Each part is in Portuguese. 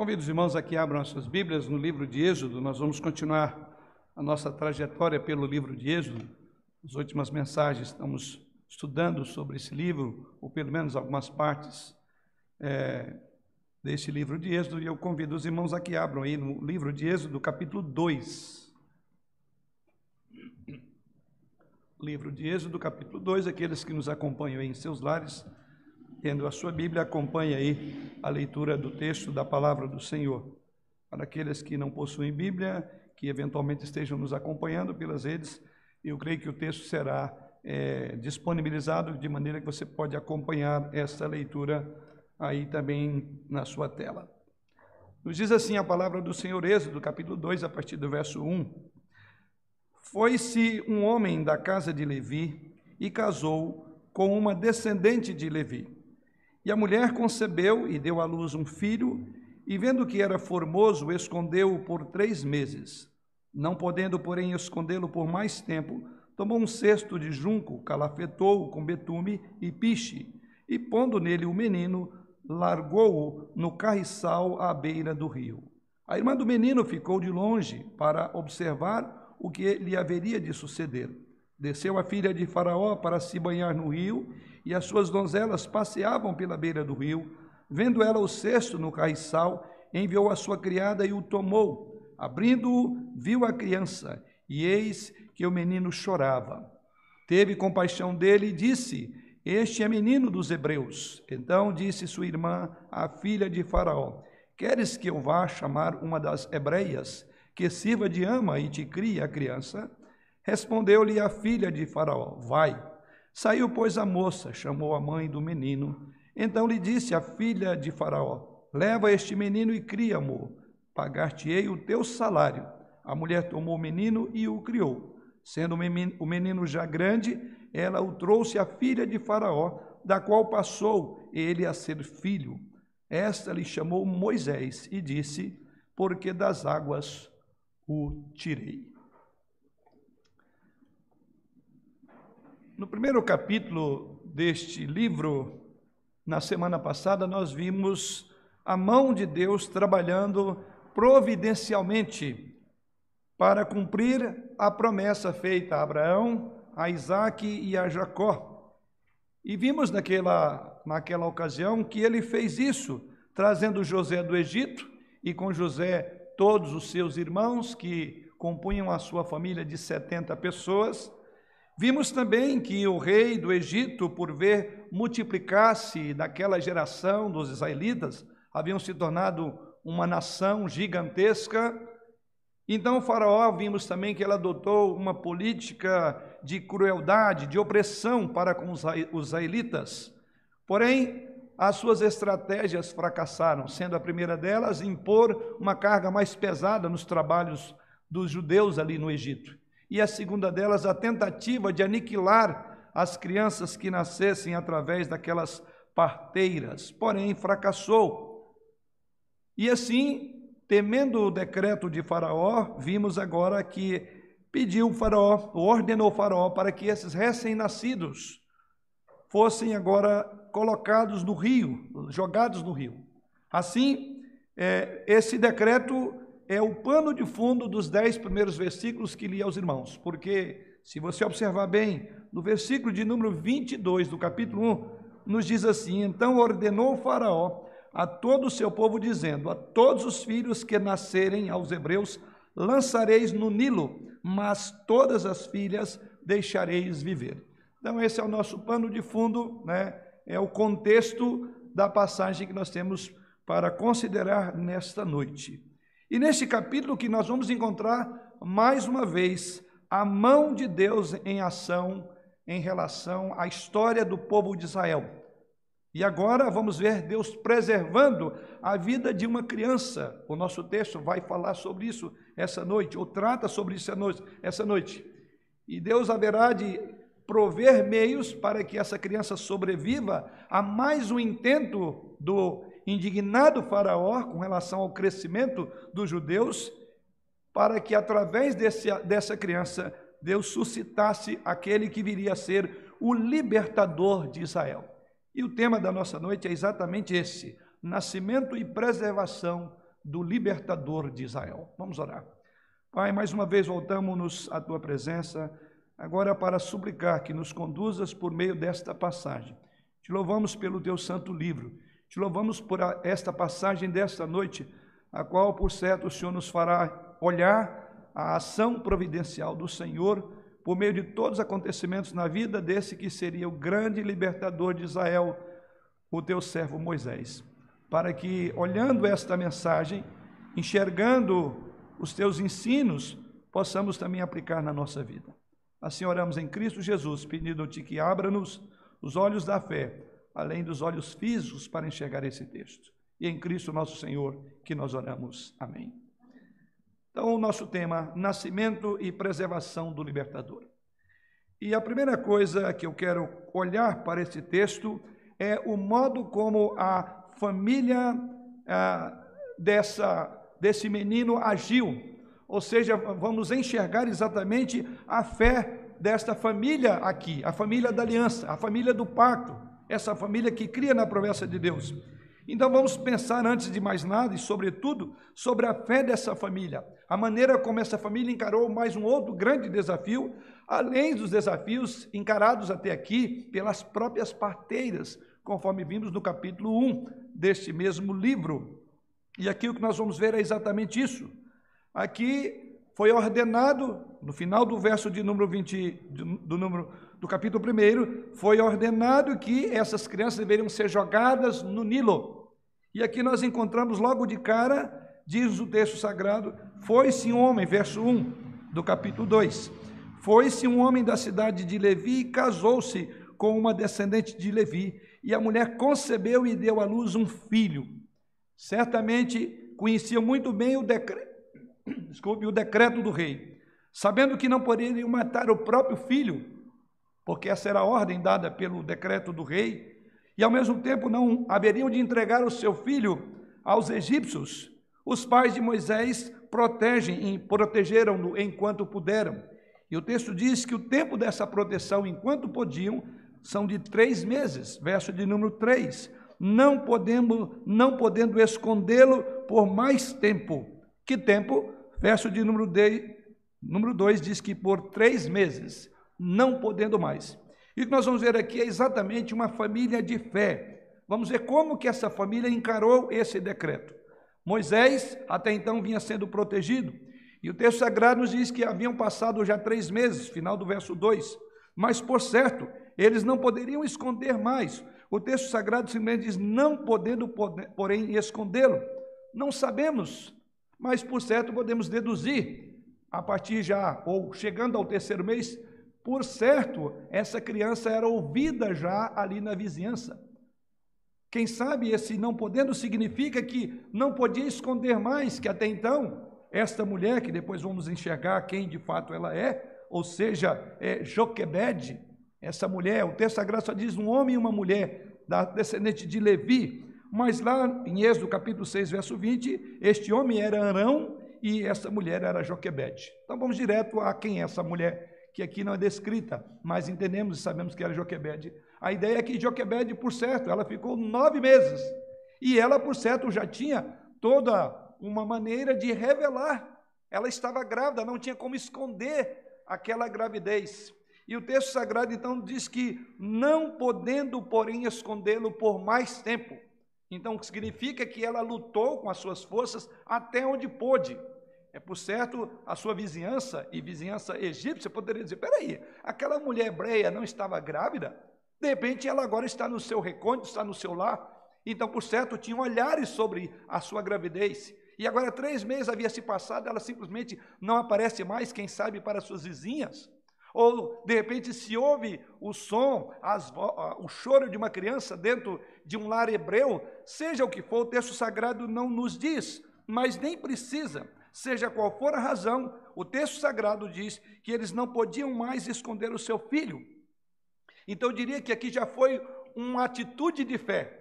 Convido os irmãos a que abram as suas Bíblias no livro de Êxodo. Nós vamos continuar a nossa trajetória pelo livro de Êxodo. As últimas mensagens estamos estudando sobre esse livro, ou pelo menos algumas partes é, desse livro de Êxodo, e eu convido os irmãos a que abram aí no livro de Êxodo, capítulo 2. Livro de Êxodo, capítulo 2, aqueles que nos acompanham aí em seus lares tendo a sua Bíblia, acompanhe aí a leitura do texto da palavra do Senhor. Para aqueles que não possuem Bíblia, que eventualmente estejam nos acompanhando pelas redes, eu creio que o texto será é, disponibilizado de maneira que você pode acompanhar essa leitura aí também na sua tela. Nos diz assim a palavra do Senhor Êxodo, capítulo 2, a partir do verso 1. Foi-se um homem da casa de Levi e casou com uma descendente de Levi. E a mulher concebeu e deu à luz um filho, e vendo que era formoso, escondeu-o por três meses. Não podendo, porém, escondê-lo por mais tempo, tomou um cesto de junco, calafetou-o com betume e piche, e pondo nele o menino, largou-o no carriçal à beira do rio. A irmã do menino ficou de longe para observar o que lhe haveria de suceder. Desceu a filha de Faraó para se banhar no rio, e as suas donzelas passeavam pela beira do rio. Vendo ela o cesto no carriçal, enviou a sua criada e o tomou. Abrindo-o, viu a criança, e eis que o menino chorava. Teve compaixão dele e disse: Este é menino dos hebreus. Então disse sua irmã, a filha de Faraó: Queres que eu vá chamar uma das hebreias, que sirva de ama e te crie a criança? Respondeu-lhe a filha de Faraó: Vai. Saiu, pois, a moça, chamou a mãe do menino. Então lhe disse a filha de Faraó: Leva este menino e cria-mo. Pagar-te-ei o teu salário. A mulher tomou o menino e o criou. Sendo o menino já grande, ela o trouxe à filha de Faraó, da qual passou ele a ser filho. Esta lhe chamou Moisés e disse: Porque das águas o tirei. No primeiro capítulo deste livro, na semana passada, nós vimos a mão de Deus trabalhando providencialmente para cumprir a promessa feita a Abraão, a Isaac e a Jacó. E vimos naquela, naquela ocasião que ele fez isso, trazendo José do Egito e com José todos os seus irmãos, que compunham a sua família de 70 pessoas Vimos também que o rei do Egito, por ver multiplicar-se daquela geração dos israelitas, haviam se tornado uma nação gigantesca. Então, o Faraó, vimos também que ele adotou uma política de crueldade, de opressão para com os israelitas. Porém, as suas estratégias fracassaram, sendo a primeira delas impor uma carga mais pesada nos trabalhos dos judeus ali no Egito e a segunda delas, a tentativa de aniquilar as crianças que nascessem através daquelas parteiras, porém fracassou. E assim, temendo o decreto de Faraó, vimos agora que pediu o Faraó, ordenou Faraó para que esses recém-nascidos fossem agora colocados no rio, jogados no rio. Assim, é, esse decreto é o pano de fundo dos dez primeiros versículos que li aos irmãos, porque, se você observar bem, no versículo de número 22 do capítulo 1, nos diz assim: Então ordenou o Faraó a todo o seu povo, dizendo: A todos os filhos que nascerem aos hebreus lançareis no Nilo, mas todas as filhas deixareis viver. Então, esse é o nosso pano de fundo, né? é o contexto da passagem que nós temos para considerar nesta noite. E neste capítulo que nós vamos encontrar mais uma vez a mão de Deus em ação em relação à história do povo de Israel. E agora vamos ver Deus preservando a vida de uma criança. O nosso texto vai falar sobre isso essa noite, ou trata sobre isso essa noite. E Deus haverá de prover meios para que essa criança sobreviva a mais um intento do indignado Faraó com relação ao crescimento dos judeus, para que através desse, dessa criança Deus suscitasse aquele que viria a ser o libertador de Israel. E o tema da nossa noite é exatamente esse: nascimento e preservação do libertador de Israel. Vamos orar. Pai, mais uma vez voltamos-nos à tua presença, agora para suplicar que nos conduzas por meio desta passagem. Te louvamos pelo teu santo livro, te louvamos por esta passagem desta noite, a qual, por certo, o Senhor nos fará olhar a ação providencial do Senhor por meio de todos os acontecimentos na vida desse que seria o grande libertador de Israel, o teu servo Moisés. Para que, olhando esta mensagem, enxergando os teus ensinos, possamos também aplicar na nossa vida. Assim oramos em Cristo Jesus, pedindo-te que abra-nos os olhos da fé, além dos olhos físicos, para enxergar esse texto. E em Cristo nosso Senhor que nós oramos. Amém. Então, o nosso tema, nascimento e preservação do libertador. E a primeira coisa que eu quero olhar para esse texto é o modo como a família ah, dessa, desse menino agiu. Ou seja, vamos enxergar exatamente a fé desta família aqui, a família da aliança, a família do pacto, essa família que cria na promessa de Deus. Então vamos pensar antes de mais nada e sobretudo sobre a fé dessa família, a maneira como essa família encarou mais um outro grande desafio, além dos desafios encarados até aqui pelas próprias parteiras, conforme vimos no capítulo 1 deste mesmo livro. E aqui o que nós vamos ver é exatamente isso. Aqui foi ordenado, no final do verso de número 20, do número do capítulo 1, foi ordenado que essas crianças deveriam ser jogadas no Nilo. E aqui nós encontramos logo de cara, diz o texto sagrado, foi-se um homem, verso 1 do capítulo 2. Foi-se um homem da cidade de Levi e casou-se com uma descendente de Levi, e a mulher concebeu e deu à luz um filho. Certamente conhecia muito bem o decreto, desculpe, o decreto do rei, sabendo que não poderiam matar o próprio filho, porque essa era a ordem dada pelo decreto do rei, e ao mesmo tempo não haveriam de entregar o seu filho aos egípcios. Os pais de Moisés protegem e protegeram-no enquanto puderam. E o texto diz que o tempo dessa proteção, enquanto podiam, são de três meses, verso de número 3. Não podemos, não podendo escondê-lo por mais tempo. Que tempo? Verso de número 2 número diz que por três meses, não podendo mais. E o que nós vamos ver aqui é exatamente uma família de fé. Vamos ver como que essa família encarou esse decreto. Moisés até então vinha sendo protegido. E o texto sagrado nos diz que haviam passado já três meses, final do verso 2. Mas, por certo, eles não poderiam esconder mais. O texto sagrado simplesmente diz, não podendo, porém, escondê-lo. Não sabemos, mas, por certo, podemos deduzir, a partir já, ou chegando ao terceiro mês, por certo, essa criança era ouvida já ali na vizinhança. Quem sabe esse não podendo significa que não podia esconder mais que até então esta mulher, que depois vamos enxergar quem de fato ela é, ou seja, é Joquebed, essa mulher, o texto sagrado só diz um homem e uma mulher, da descendente de Levi, mas lá em Êxodo capítulo 6, verso 20, este homem era Arão e essa mulher era Joquebed. Então vamos direto a quem é essa mulher que aqui não é descrita, mas entendemos e sabemos que era Joquebede. A ideia é que Joquebede, por certo, ela ficou nove meses. E ela, por certo, já tinha toda uma maneira de revelar. Ela estava grávida, não tinha como esconder aquela gravidez. E o texto sagrado então diz que não podendo, porém, escondê-lo por mais tempo. Então significa que ela lutou com as suas forças até onde pôde. É por certo, a sua vizinhança e vizinhança egípcia poderia dizer: peraí, aquela mulher hebreia não estava grávida? De repente ela agora está no seu recôndito, está no seu lar. Então, por certo, tinha olhares sobre a sua gravidez. E agora, três meses havia se passado, ela simplesmente não aparece mais, quem sabe, para suas vizinhas. Ou, de repente, se ouve o som, as, o choro de uma criança dentro de um lar hebreu, seja o que for, o texto sagrado não nos diz, mas nem precisa. Seja qual for a razão, o texto sagrado diz que eles não podiam mais esconder o seu filho. Então eu diria que aqui já foi uma atitude de fé.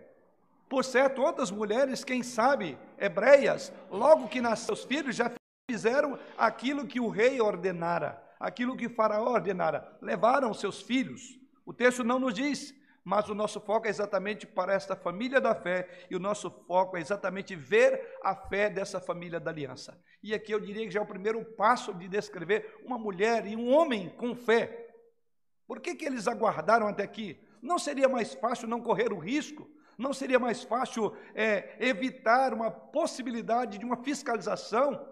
Por certo, outras mulheres, quem sabe, hebreias, logo que nasceram seus filhos, já fizeram aquilo que o rei ordenara, aquilo que faraó ordenara, levaram seus filhos. O texto não nos diz, mas o nosso foco é exatamente para esta família da fé e o nosso foco é exatamente ver a fé dessa família da aliança. E aqui eu diria que já é o primeiro passo de descrever uma mulher e um homem com fé. Por que, que eles aguardaram até aqui? Não seria mais fácil não correr o risco? Não seria mais fácil é, evitar uma possibilidade de uma fiscalização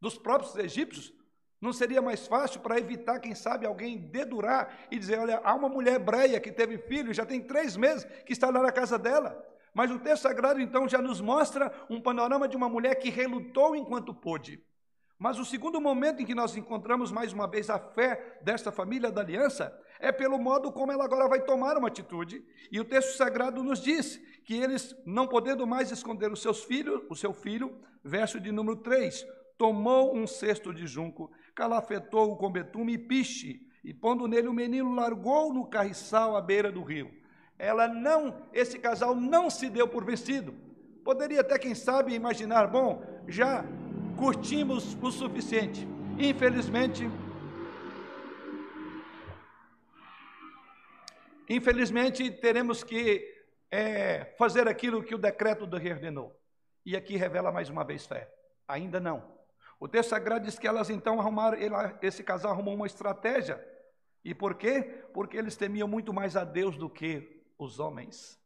dos próprios egípcios? Não seria mais fácil para evitar, quem sabe, alguém dedurar e dizer: olha, há uma mulher hebreia que teve filho, já tem três meses que está lá na casa dela. Mas o texto sagrado, então, já nos mostra um panorama de uma mulher que relutou enquanto pôde. Mas o segundo momento em que nós encontramos mais uma vez a fé desta família da aliança é pelo modo como ela agora vai tomar uma atitude. E o texto sagrado nos diz que eles, não podendo mais esconder os seus filhos, o seu filho, verso de número 3, tomou um cesto de junco, calafetou-o com betume e piche, e pondo nele o menino, largou no carriçal à beira do rio. Ela não, esse casal não se deu por vencido. Poderia até, quem sabe, imaginar, bom, já curtimos o suficiente. Infelizmente, infelizmente teremos que é, fazer aquilo que o decreto do rei ordenou. E aqui revela mais uma vez fé. Ainda não. O texto sagrado diz que elas então arrumaram, esse casal arrumou uma estratégia. E por quê? Porque eles temiam muito mais a Deus do que os homens.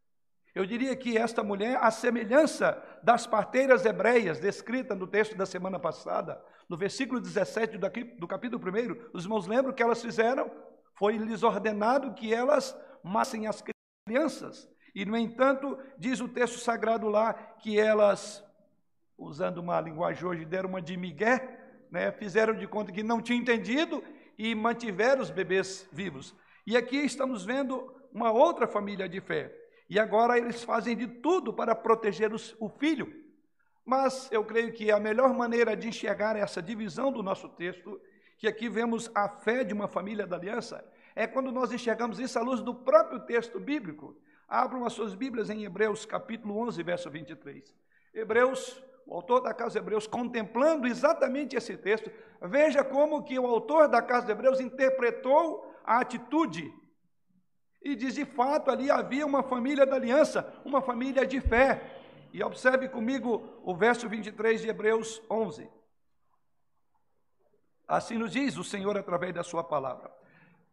Eu diria que esta mulher, a semelhança das parteiras hebreias, descrita no texto da semana passada, no versículo 17 do capítulo 1, os irmãos lembram que elas fizeram? Foi lhes ordenado que elas massem as crianças. E, no entanto, diz o texto sagrado lá que elas usando uma linguagem hoje, deram uma de migué, né? fizeram de conta que não tinham entendido e mantiveram os bebês vivos. E aqui estamos vendo uma outra família de fé. E agora eles fazem de tudo para proteger os, o filho. Mas eu creio que a melhor maneira de enxergar essa divisão do nosso texto, que aqui vemos a fé de uma família da aliança, é quando nós enxergamos isso à luz do próprio texto bíblico. Abram as suas Bíblias em Hebreus capítulo 11, verso 23. Hebreus o autor da Casa de Hebreus, contemplando exatamente esse texto, veja como que o autor da Casa de Hebreus interpretou a atitude. E diz, de fato, ali havia uma família da aliança, uma família de fé. E observe comigo o verso 23 de Hebreus 11. Assim nos diz o Senhor através da sua palavra.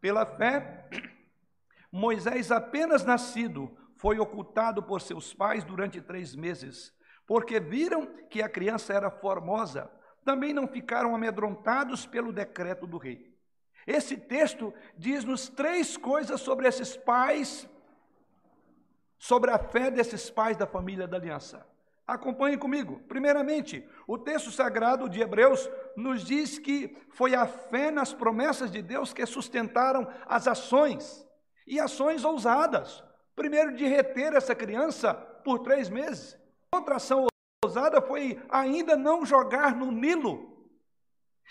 Pela fé, Moisés, apenas nascido, foi ocultado por seus pais durante três meses porque viram que a criança era formosa, também não ficaram amedrontados pelo decreto do rei. Esse texto diz-nos três coisas sobre esses pais, sobre a fé desses pais da família da aliança. Acompanhe comigo. Primeiramente, o texto sagrado de Hebreus nos diz que foi a fé nas promessas de Deus que sustentaram as ações, e ações ousadas. Primeiro, de reter essa criança por três meses. Outra ação ousada foi ainda não jogar no Nilo.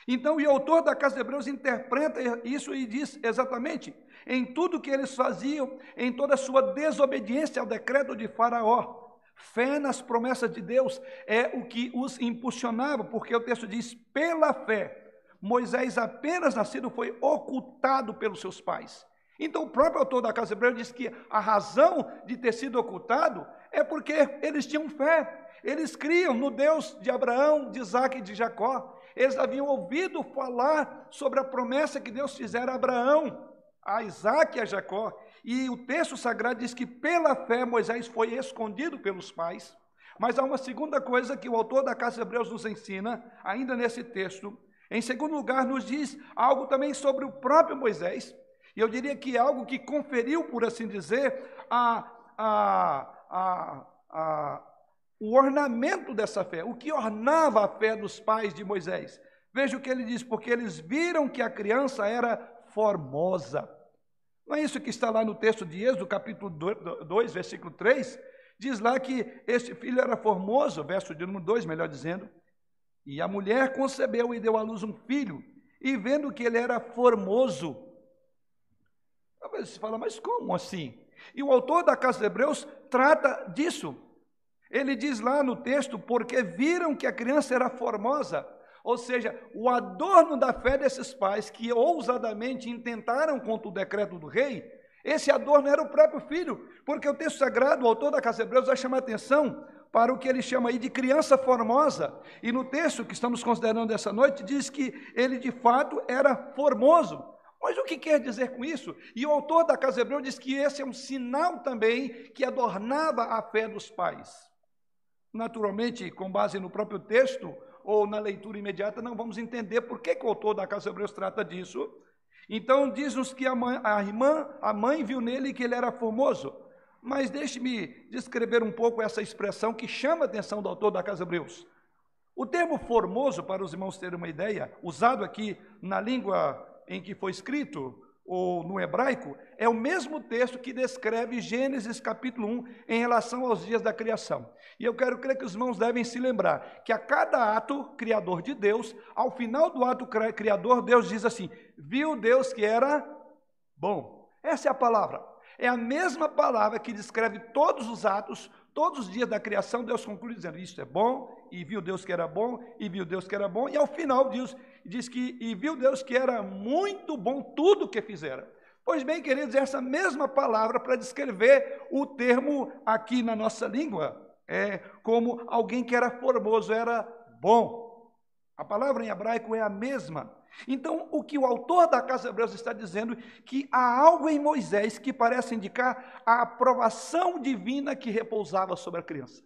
Então, o autor da Casa de Hebreus interpreta isso e diz exatamente: em tudo que eles faziam, em toda a sua desobediência ao decreto de Faraó, fé nas promessas de Deus é o que os impulsionava, porque o texto diz: pela fé, Moisés, apenas nascido, foi ocultado pelos seus pais. Então, o próprio autor da Casa de Hebreus diz que a razão de ter sido ocultado é porque eles tinham fé, eles criam no Deus de Abraão, de Isaac e de Jacó. Eles haviam ouvido falar sobre a promessa que Deus fizera a Abraão, a Isaac e a Jacó. E o texto sagrado diz que pela fé Moisés foi escondido pelos pais. Mas há uma segunda coisa que o autor da Casa de Hebreus nos ensina, ainda nesse texto. Em segundo lugar, nos diz algo também sobre o próprio Moisés. E eu diria que é algo que conferiu, por assim dizer, a, a, a, a, o ornamento dessa fé, o que ornava a fé dos pais de Moisés. Veja o que ele diz, porque eles viram que a criança era formosa. Não é isso que está lá no texto de Êxodo, capítulo 2, versículo 3? Diz lá que este filho era formoso, verso de número 2, melhor dizendo. E a mulher concebeu e deu à luz um filho, e vendo que ele era formoso. Talvez você fala, mas como assim? E o autor da Casa de Hebreus trata disso. Ele diz lá no texto, porque viram que a criança era formosa, ou seja, o adorno da fé desses pais que ousadamente intentaram contra o decreto do rei, Esse adorno era o próprio filho, porque o texto sagrado, o autor da Casa Hebreus, vai chamar atenção para o que ele chama aí de criança formosa. E no texto que estamos considerando essa noite, diz que ele de fato era formoso. Mas o que quer dizer com isso? E o autor da Casa Hebreu diz que esse é um sinal também que adornava a fé dos pais. Naturalmente, com base no próprio texto ou na leitura imediata, não vamos entender por que, que o autor da Casa Hebreus trata disso. Então, diz-nos que a, mãe, a irmã, a mãe viu nele que ele era formoso. Mas deixe-me descrever um pouco essa expressão que chama a atenção do autor da Casa Hebreus. O termo formoso, para os irmãos terem uma ideia, usado aqui na língua em que foi escrito, ou no hebraico, é o mesmo texto que descreve Gênesis capítulo 1 em relação aos dias da criação. E eu quero crer que os irmãos devem se lembrar que a cada ato criador de Deus, ao final do ato criador, Deus diz assim: viu Deus que era bom. Essa é a palavra. É a mesma palavra que descreve todos os atos, todos os dias da criação, Deus conclui dizendo: Isso é bom, e viu Deus que era bom, e viu Deus que era bom, e ao final diz, diz que, e viu Deus que era muito bom tudo o que fizera. Pois bem, queridos, essa mesma palavra para descrever o termo aqui na nossa língua, é como alguém que era formoso, era bom. A palavra em hebraico é a mesma. Então, o que o autor da Casa Hebreus está dizendo que há algo em Moisés que parece indicar a aprovação divina que repousava sobre a criança.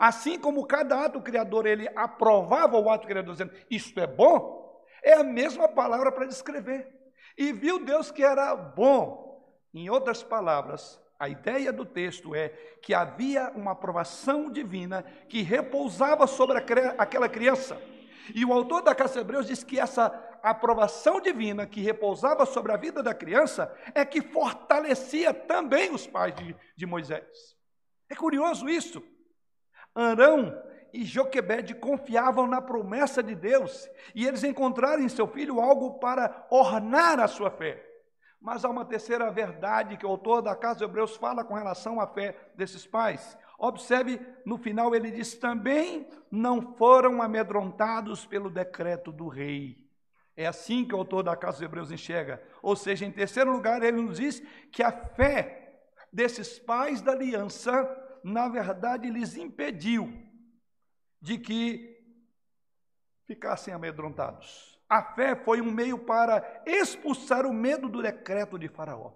Assim como cada ato criador ele aprovava o ato criador dizendo isto é bom, é a mesma palavra para descrever. E viu Deus que era bom. Em outras palavras, a ideia do texto é que havia uma aprovação divina que repousava sobre aquela criança. E o autor da Casa Hebreus diz que essa aprovação divina que repousava sobre a vida da criança é que fortalecia também os pais de, de Moisés. É curioso isso. Arão e Joquebede confiavam na promessa de Deus e eles encontraram em seu filho algo para ornar a sua fé. Mas há uma terceira verdade que o autor da Casa de Hebreus fala com relação à fé desses pais. Observe, no final ele diz: também não foram amedrontados pelo decreto do rei. É assim que o autor da Casa dos Hebreus enxerga. Ou seja, em terceiro lugar, ele nos diz que a fé desses pais da aliança, na verdade, lhes impediu de que ficassem amedrontados. A fé foi um meio para expulsar o medo do decreto de Faraó.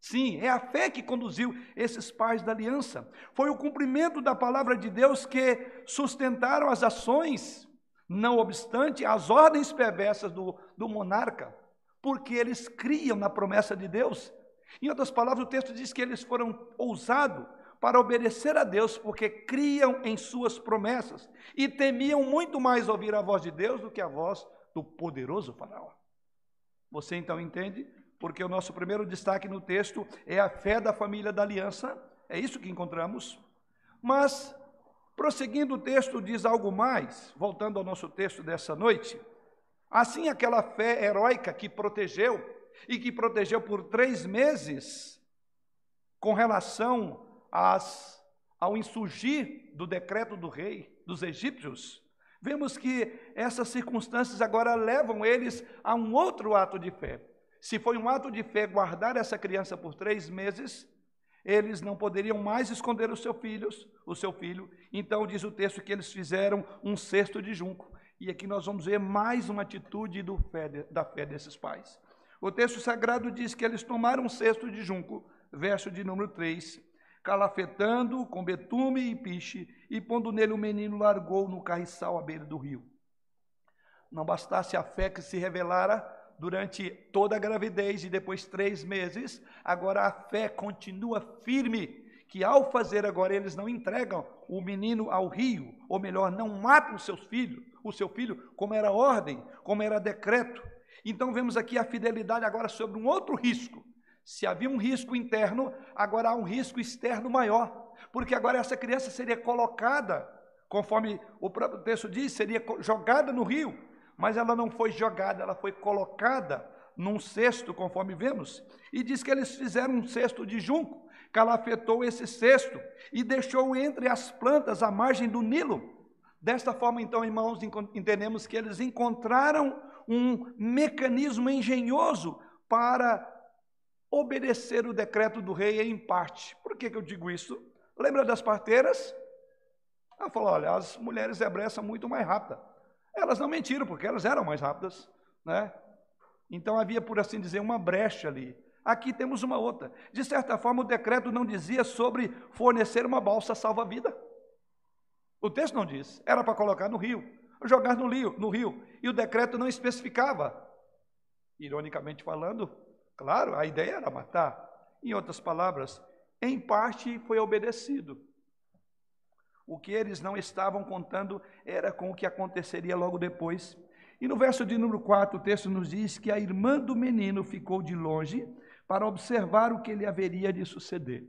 Sim, é a fé que conduziu esses pais da aliança. Foi o cumprimento da palavra de Deus que sustentaram as ações, não obstante as ordens perversas do, do monarca, porque eles criam na promessa de Deus. Em outras palavras, o texto diz que eles foram ousados para obedecer a Deus, porque criam em suas promessas e temiam muito mais ouvir a voz de Deus do que a voz do poderoso Faraó. Você então entende porque o nosso primeiro destaque no texto é a fé da família da aliança, é isso que encontramos. Mas, prosseguindo o texto, diz algo mais, voltando ao nosso texto dessa noite. Assim, aquela fé heróica que protegeu, e que protegeu por três meses, com relação às, ao insurgir do decreto do rei dos egípcios, vemos que essas circunstâncias agora levam eles a um outro ato de fé. Se foi um ato de fé guardar essa criança por três meses, eles não poderiam mais esconder os seus filhos, o seu filho. Então diz o texto que eles fizeram um cesto de junco. E aqui nós vamos ver mais uma atitude fé, da fé desses pais. O texto sagrado diz que eles tomaram um cesto de junco, verso de número 3, calafetando com betume e piche, e pondo nele o menino, largou no carriçal à beira do rio. Não bastasse a fé que se revelara, durante toda a gravidez e depois três meses, agora a fé continua firme, que ao fazer agora eles não entregam o menino ao rio, ou melhor, não matam seus filhos, o seu filho, como era ordem, como era decreto. Então vemos aqui a fidelidade agora sobre um outro risco. Se havia um risco interno, agora há um risco externo maior, porque agora essa criança seria colocada, conforme o próprio texto diz, seria jogada no rio mas ela não foi jogada, ela foi colocada num cesto, conforme vemos, e diz que eles fizeram um cesto de junco, calafetou esse cesto e deixou entre as plantas à margem do Nilo. Desta forma, então, irmãos, entendemos que eles encontraram um mecanismo engenhoso para obedecer o decreto do rei em parte. Por que, que eu digo isso? Lembra das parteiras? Ela falou: olha, as mulheres hebreias são muito mais rápidas. Elas não mentiram, porque elas eram mais rápidas, né? Então havia, por assim dizer, uma brecha ali. Aqui temos uma outra. De certa forma, o decreto não dizia sobre fornecer uma balsa salva-vida. O texto não diz. Era para colocar no rio, jogar no rio, no rio. E o decreto não especificava. Ironicamente falando, claro, a ideia era matar. Em outras palavras, em parte foi obedecido. O que eles não estavam contando era com o que aconteceria logo depois. E no verso de número 4, o texto nos diz que a irmã do menino ficou de longe para observar o que lhe haveria de suceder.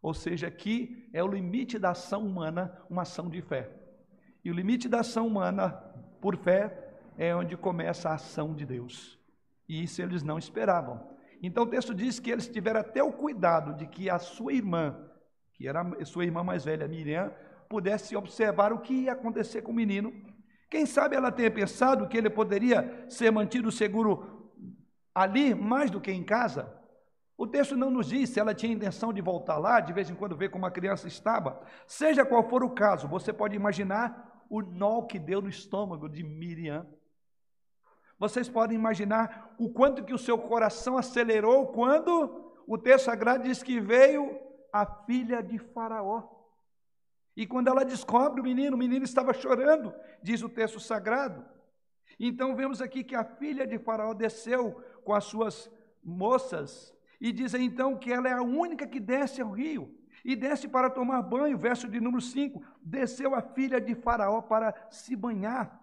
Ou seja, aqui é o limite da ação humana, uma ação de fé. E o limite da ação humana, por fé, é onde começa a ação de Deus. E isso eles não esperavam. Então o texto diz que eles tiveram até o cuidado de que a sua irmã, que era a sua irmã mais velha, Miriam, pudesse observar o que ia acontecer com o menino. Quem sabe ela tenha pensado que ele poderia ser mantido seguro ali mais do que em casa? O texto não nos diz se ela tinha intenção de voltar lá, de vez em quando ver como a criança estava. Seja qual for o caso, você pode imaginar o nó que deu no estômago de Miriam. Vocês podem imaginar o quanto que o seu coração acelerou quando o texto sagrado diz que veio a filha de Faraó. E quando ela descobre o menino, o menino estava chorando, diz o texto sagrado. Então vemos aqui que a filha de Faraó desceu com as suas moças e dizem então que ela é a única que desce ao rio e desce para tomar banho. Verso de número 5: Desceu a filha de Faraó para se banhar.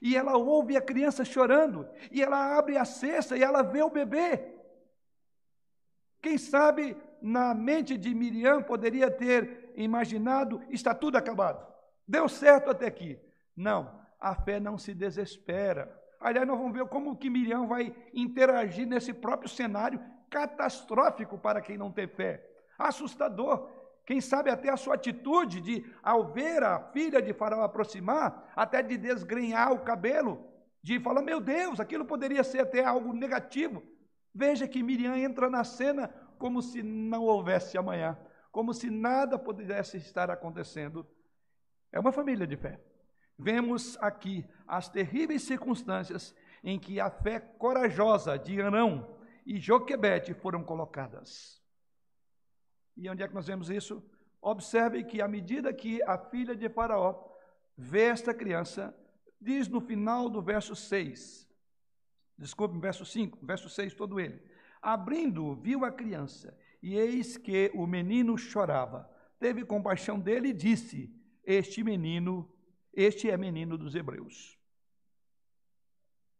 E ela ouve a criança chorando, e ela abre a cesta e ela vê o bebê. Quem sabe na mente de Miriam poderia ter imaginado: está tudo acabado, deu certo até aqui. Não, a fé não se desespera. Aliás, nós vamos ver como que Miriam vai interagir nesse próprio cenário catastrófico para quem não tem fé, assustador. Quem sabe até a sua atitude de, ao ver a filha de Faraó aproximar, até de desgrenhar o cabelo, de falar: Meu Deus, aquilo poderia ser até algo negativo. Veja que Miriam entra na cena como se não houvesse amanhã, como se nada pudesse estar acontecendo. É uma família de fé. Vemos aqui as terríveis circunstâncias em que a fé corajosa de Arão e Joquebede foram colocadas. E onde é que nós vemos isso? Observe que à medida que a filha de Faraó vê esta criança, diz no final do verso 6, desculpe, verso 5, verso 6 todo ele. Abrindo, viu a criança, e eis que o menino chorava. Teve compaixão dele e disse: Este menino, este é menino dos hebreus.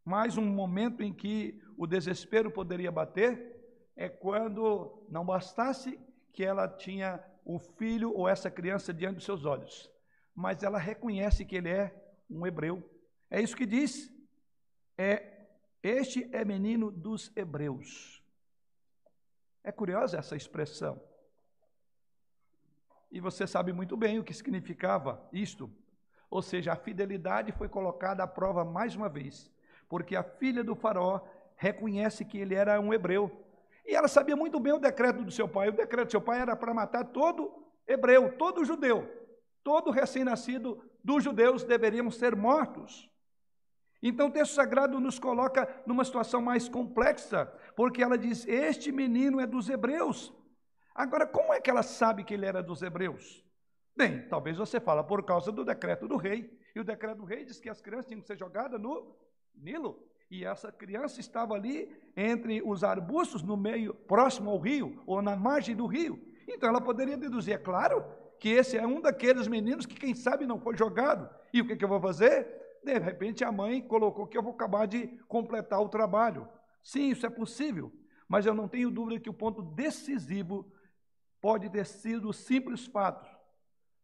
Mais um momento em que o desespero poderia bater é quando não bastasse que ela tinha o filho ou essa criança diante dos seus olhos, mas ela reconhece que ele é um hebreu. É isso que diz. É este é menino dos hebreus. É curiosa essa expressão. E você sabe muito bem o que significava isto. Ou seja, a fidelidade foi colocada à prova mais uma vez porque a filha do faraó reconhece que ele era um hebreu. E ela sabia muito bem o decreto do seu pai. O decreto do seu pai era para matar todo hebreu, todo judeu. Todo recém-nascido dos judeus deveriam ser mortos. Então o texto sagrado nos coloca numa situação mais complexa, porque ela diz: Este menino é dos hebreus. Agora, como é que ela sabe que ele era dos hebreus? Bem, talvez você fala por causa do decreto do rei. E o decreto do rei diz que as crianças tinham que ser jogadas no Nilo. E essa criança estava ali entre os arbustos, no meio, próximo ao rio, ou na margem do rio. Então ela poderia deduzir, é claro, que esse é um daqueles meninos que, quem sabe, não foi jogado. E o que, que eu vou fazer? De repente a mãe colocou que eu vou acabar de completar o trabalho. Sim, isso é possível, mas eu não tenho dúvida que o ponto decisivo pode ter sido o simples fato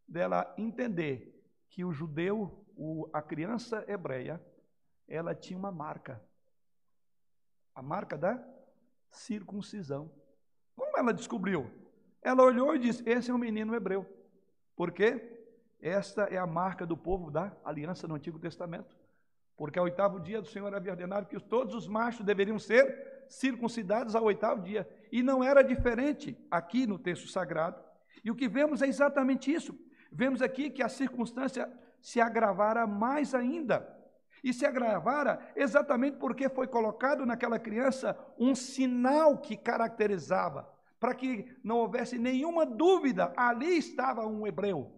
dela entender que o judeu, a criança hebreia, ela tinha uma marca. A marca da circuncisão. Como ela descobriu? Ela olhou e disse: Esse é um menino hebreu. Por quê? Esta é a marca do povo da aliança no Antigo Testamento. Porque ao oitavo dia do Senhor havia ordenado que todos os machos deveriam ser circuncidados ao oitavo dia. E não era diferente aqui no texto sagrado. E o que vemos é exatamente isso. Vemos aqui que a circunstância se agravara mais ainda. E se agravara exatamente porque foi colocado naquela criança um sinal que caracterizava, para que não houvesse nenhuma dúvida, ali estava um hebreu.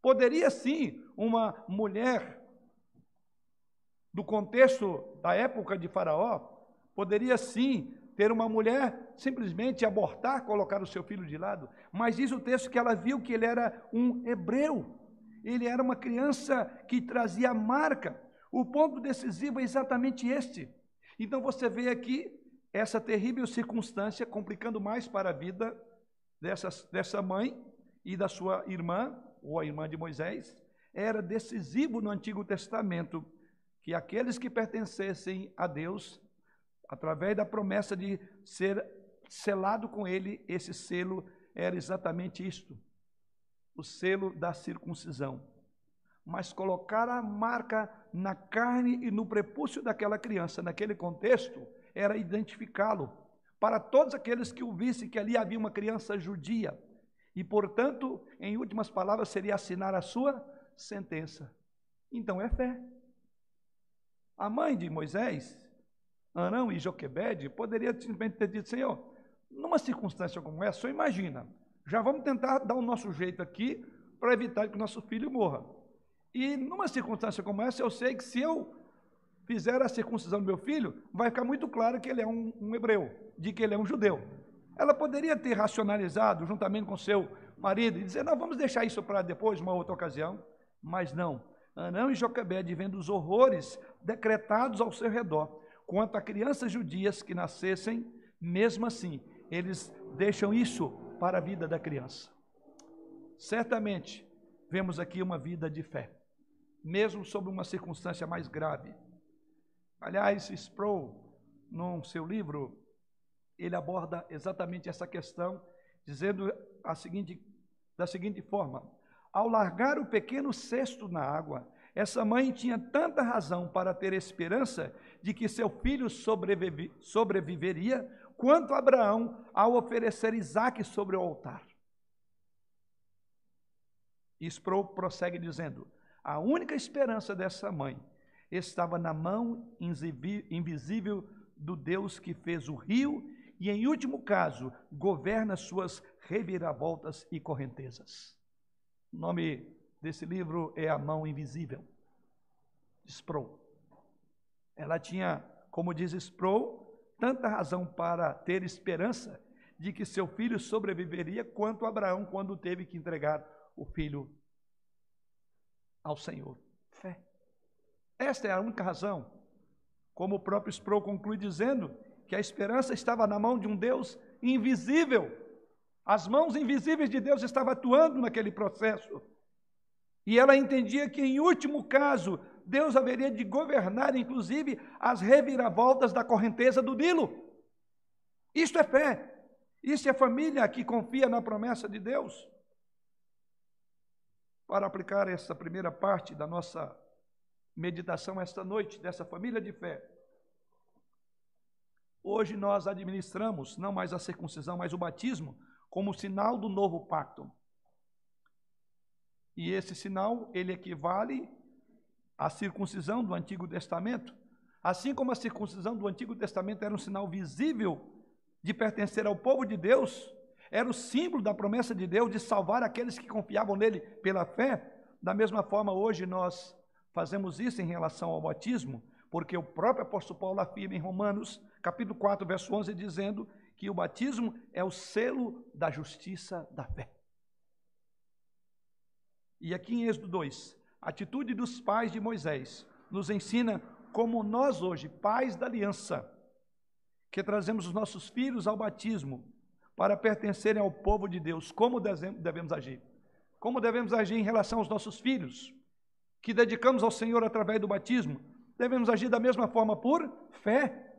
Poderia sim uma mulher do contexto da época de Faraó, poderia sim ter uma mulher simplesmente abortar, colocar o seu filho de lado, mas diz o texto que ela viu que ele era um hebreu, ele era uma criança que trazia marca. O ponto decisivo é exatamente este. Então você vê aqui essa terrível circunstância complicando mais para a vida dessa, dessa mãe e da sua irmã, ou a irmã de Moisés, era decisivo no Antigo Testamento que aqueles que pertencessem a Deus, através da promessa de ser selado com ele, esse selo era exatamente isto: o selo da circuncisão. Mas colocar a marca na carne e no prepúcio daquela criança, naquele contexto, era identificá-lo. Para todos aqueles que o vissem que ali havia uma criança judia. E, portanto, em últimas palavras, seria assinar a sua sentença. Então é fé. A mãe de Moisés, Arão e Joquebede, poderia simplesmente ter dito, Senhor, numa circunstância como essa, só imagina, já vamos tentar dar o nosso jeito aqui para evitar que o nosso filho morra. E numa circunstância como essa, eu sei que se eu fizer a circuncisão do meu filho, vai ficar muito claro que ele é um, um hebreu, de que ele é um judeu. Ela poderia ter racionalizado juntamente com seu marido e dizer, não, vamos deixar isso para depois, uma outra ocasião. Mas não. Anão e Joquebede, vendo os horrores decretados ao seu redor, quanto a crianças judias que nascessem, mesmo assim, eles deixam isso para a vida da criança. Certamente, vemos aqui uma vida de fé, mesmo sob uma circunstância mais grave. Aliás, Sproul, no seu livro, ele aborda exatamente essa questão, dizendo a seguinte, da seguinte forma: ao largar o pequeno cesto na água, essa mãe tinha tanta razão para ter esperança de que seu filho sobrevive, sobreviveria, quanto Abraão ao oferecer Isaac sobre o altar. Sproul prossegue dizendo: a única esperança dessa mãe estava na mão invisível do Deus que fez o rio e, em último caso, governa suas reviravoltas e correntezas. O nome desse livro é A Mão Invisível, Sproul. Ela tinha, como diz Sproul, tanta razão para ter esperança de que seu filho sobreviveria quanto Abraão quando teve que entregar o filho ao Senhor. Fé. Esta é a única razão. Como o próprio Sproul conclui dizendo que a esperança estava na mão de um Deus invisível as mãos invisíveis de Deus estavam atuando naquele processo. E ela entendia que, em último caso, Deus haveria de governar, inclusive, as reviravoltas da correnteza do Nilo. Isto é fé. Isso é família que confia na promessa de Deus. Para aplicar essa primeira parte da nossa meditação esta noite, dessa família de fé, hoje nós administramos não mais a circuncisão, mas o batismo como sinal do novo pacto. E esse sinal, ele equivale à circuncisão do Antigo Testamento. Assim como a circuncisão do Antigo Testamento era um sinal visível de pertencer ao povo de Deus, era o símbolo da promessa de Deus de salvar aqueles que confiavam nele pela fé. Da mesma forma, hoje nós fazemos isso em relação ao batismo, porque o próprio apóstolo Paulo afirma em Romanos, capítulo 4, verso 11, dizendo que o batismo é o selo da justiça da fé. E aqui em Êxodo 2, a atitude dos pais de Moisés nos ensina como nós hoje, pais da aliança, que trazemos os nossos filhos ao batismo para pertencerem ao povo de Deus, como devemos agir? Como devemos agir em relação aos nossos filhos, que dedicamos ao Senhor através do batismo? Devemos agir da mesma forma por fé.